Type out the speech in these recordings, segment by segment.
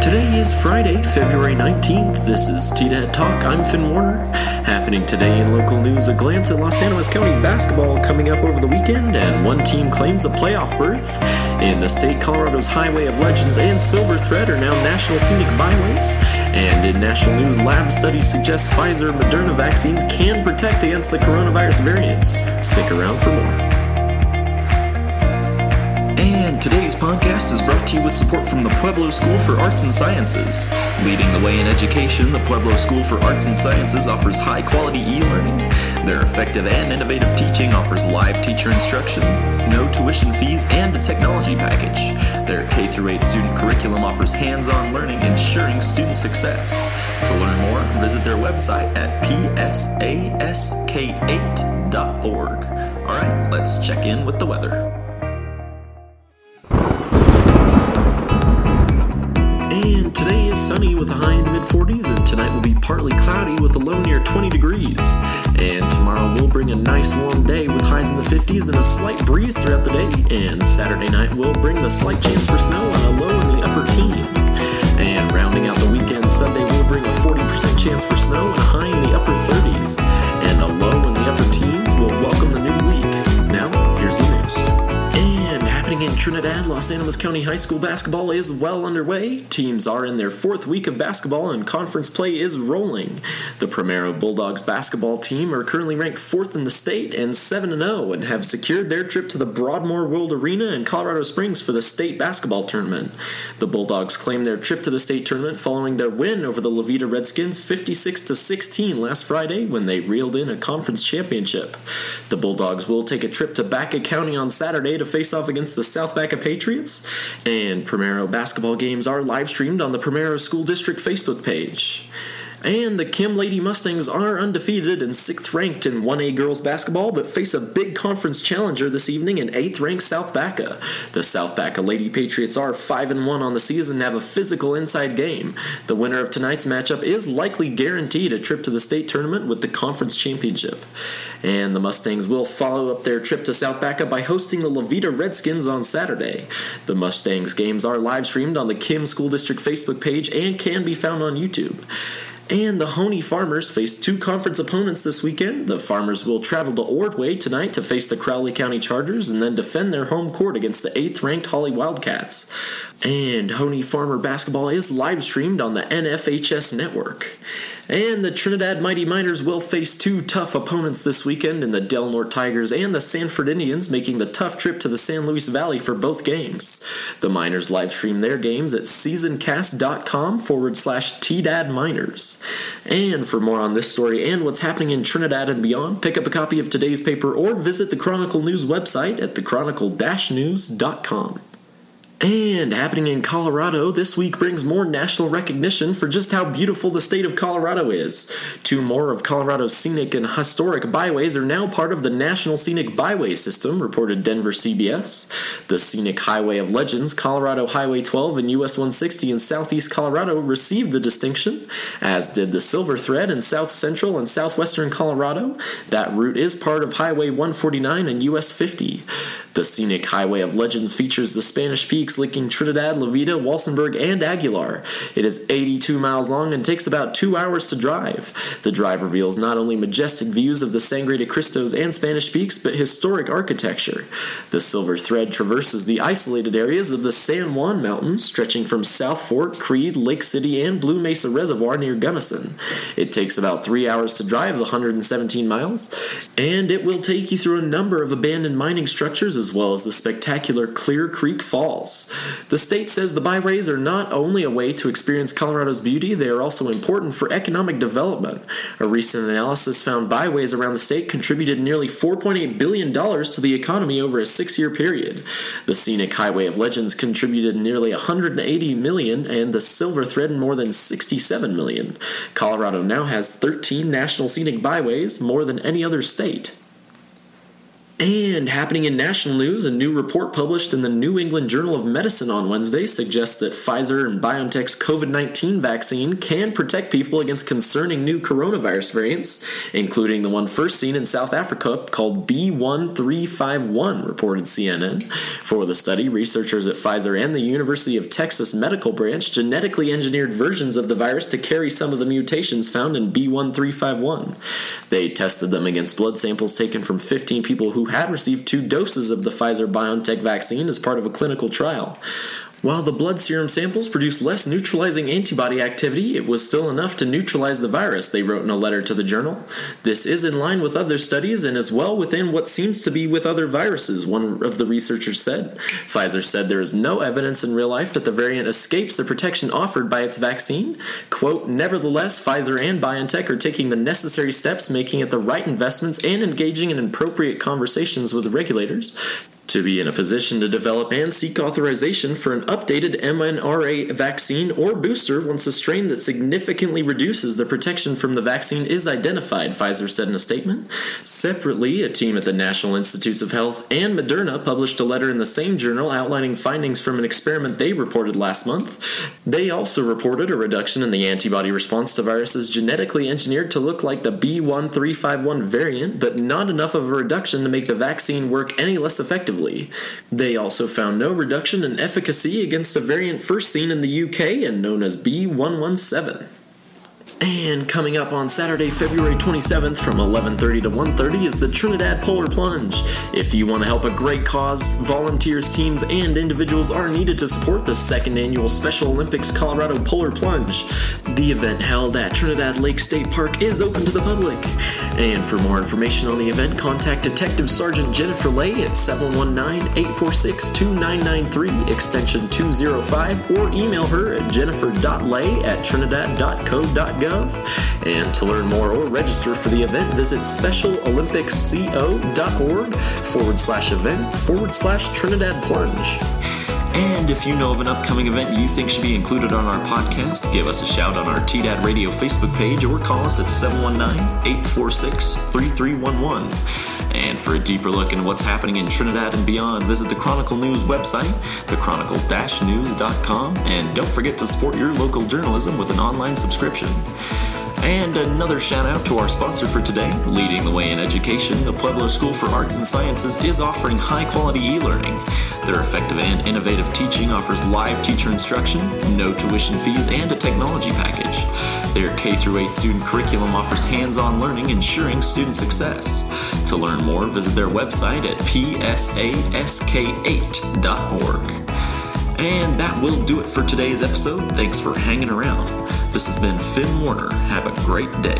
Today is Friday, February 19th. This is T-Dad Talk. I'm Finn Warner. Happening today in local news, a glance at Las Animas County basketball coming up over the weekend, and one team claims a playoff berth. In the state, Colorado's Highway of Legends and Silver Thread are now National Scenic Byways. And in national news, lab studies suggest Pfizer and Moderna vaccines can protect against the coronavirus variants. Stick around for more. Today's podcast is brought to you with support from the Pueblo School for Arts and Sciences. Leading the way in education, the Pueblo School for Arts and Sciences offers high quality e learning. Their effective and innovative teaching offers live teacher instruction, no tuition fees, and a technology package. Their K 8 student curriculum offers hands on learning, ensuring student success. To learn more, visit their website at psask8.org. All right, let's check in with the weather. High in the mid 40s, and tonight will be partly cloudy with a low near 20 degrees. And tomorrow will bring a nice warm day with highs in the 50s and a slight breeze throughout the day. And Saturday night will bring the slight chance for snow and a low in the upper teens. And rounding out the weekend, Sunday will bring a 40% chance for snow and a high in the upper 30s. And a low in the upper teens will welcome the new week. Now, here's the news. Happening in Trinidad, Las Animas County High School basketball is well underway. Teams are in their fourth week of basketball and conference play is rolling. The Primero Bulldogs basketball team are currently ranked fourth in the state and 7 0 and have secured their trip to the Broadmoor World Arena in Colorado Springs for the state basketball tournament. The Bulldogs claim their trip to the state tournament following their win over the La Veta Redskins 56 16 last Friday when they reeled in a conference championship. The Bulldogs will take a trip to Baca County on Saturday to face off against the South Baca Patriots, and Primero basketball games are live streamed on the Primero School District Facebook page. And the Kim Lady Mustangs are undefeated and sixth ranked in 1A girls basketball, but face a big conference challenger this evening in eighth ranked South Baca. The South Baca Lady Patriots are 5 and 1 on the season and have a physical inside game. The winner of tonight's matchup is likely guaranteed a trip to the state tournament with the conference championship. And the Mustangs will follow up their trip to South Baca by hosting the La Veta Redskins on Saturday. The Mustangs games are live streamed on the Kim School District Facebook page and can be found on YouTube. And the Hoehne Farmers face two conference opponents this weekend. The Farmers will travel to Ordway tonight to face the Crowley County Chargers and then defend their home court against the 8th ranked Holly Wildcats. And Hoehne Farmer basketball is live streamed on the NFHS network. And the Trinidad Mighty Miners will face two tough opponents this weekend in the Del Norte Tigers and the Sanford Indians, making the tough trip to the San Luis Valley for both games. The Miners live stream their games at seasoncast.com forward slash TDAD Miners. And for more on this story and what's happening in Trinidad and beyond, pick up a copy of today's paper or visit the Chronicle News website at thechronicle-news.com. And happening in Colorado, this week brings more national recognition for just how beautiful the state of Colorado is. Two more of Colorado's scenic and historic byways are now part of the National Scenic Byway System, reported Denver CBS. The Scenic Highway of Legends, Colorado Highway 12 and US 160 in southeast Colorado received the distinction, as did the Silver Thread in south central and southwestern Colorado. That route is part of Highway 149 and US 50. The Scenic Highway of Legends features the Spanish Peaks linking Trinidad, La Veta, Walsenburg, and Aguilar. It is 82 miles long and takes about two hours to drive. The drive reveals not only majestic views of the Sangre de Cristos and Spanish Peaks, but historic architecture. The Silver Thread traverses the isolated areas of the San Juan Mountains, stretching from South Fork, Creede, Lake City, and Blue Mesa Reservoir near Gunnison. It takes about three hours to drive the 117 miles, and it will take you through a number of abandoned mining structures as well as the spectacular Clear Creek Falls. The state says the byways are not only a way to experience Colorado's beauty, they are also important for economic development. A recent analysis found byways around the state contributed nearly $4.8 billion to the economy over a six year period. The Scenic Highway of Legends contributed nearly 180 million, and the Silver Thread more than 67 million. Colorado now has 13 national scenic byways, more than any other state. And happening in national news, a new report published in the New England Journal of Medicine on Wednesday suggests that Pfizer and BioNTech's COVID 19 vaccine can protect people against concerning new coronavirus variants, including the one first seen in South Africa called B1351, reported CNN. For the study, researchers at Pfizer and the University of Texas Medical Branch genetically engineered versions of the virus to carry some of the mutations found in B1351. They tested them against blood samples taken from 15 people who had received two doses of the Pfizer BioNTech vaccine as part of a clinical trial. While the blood serum samples produced less neutralizing antibody activity, it was still enough to neutralize the virus, they wrote in a letter to the journal. This is in line with other studies and is well within what seems to be with other viruses, one of the researchers said. Pfizer said there is no evidence in real life that the variant escapes the protection offered by its vaccine. Quote, Nevertheless, Pfizer and BioNTech are taking the necessary steps, making it the right investments, and engaging in appropriate conversations with regulators to be in a position to develop and seek authorization for an updated mRNA vaccine or booster once a strain that significantly reduces the protection from the vaccine is identified, Pfizer said in a statement. Separately, a team at the National Institutes of Health and Moderna published a letter in the same journal outlining findings from an experiment they reported last month. They also reported a reduction in the antibody response to viruses genetically engineered to look like the B1351 variant, but not enough of a reduction to make the vaccine work any less effectively They also found no reduction in efficacy against a variant first seen in the UK and known as B117. And coming up on Saturday, February 27th from 11:30 to 1:30 is the Trinidad Polar Plunge. If you want to help a great cause, volunteers, teams, and individuals are needed to support the second annual Special Olympics Colorado Polar Plunge. The event held at Trinidad Lake State Park is open to the public. And for more information on the event, contact Detective Sergeant Jennifer Lay at 719-846-2993 extension 205 or email her at jennifer.lay at trinidad.co.gov and to learn more or register for the event, visit specialolympicsco.org forward slash event forward slash Trinidad Plunge. And if you know of an upcoming event you think should be included on our podcast, give us a shout on our TDAD Radio Facebook page or call us at 719 846 3311. And for a deeper look into what's happening in Trinidad and beyond, visit the Chronicle News website, thechronicle-news.com, and don't forget to support your local journalism with an online subscription. And another shout out to our sponsor for today, Leading the Way in Education. The Pueblo School for Arts and Sciences is offering high quality e learning. Their effective and innovative teaching offers live teacher instruction, no tuition fees, and a technology package. Their K 8 student curriculum offers hands on learning, ensuring student success. To learn more, visit their website at psask8.org. And that will do it for today's episode. Thanks for hanging around. This has been Finn Warner. Have a great day.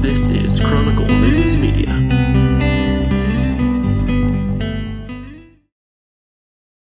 This is Chronicle News.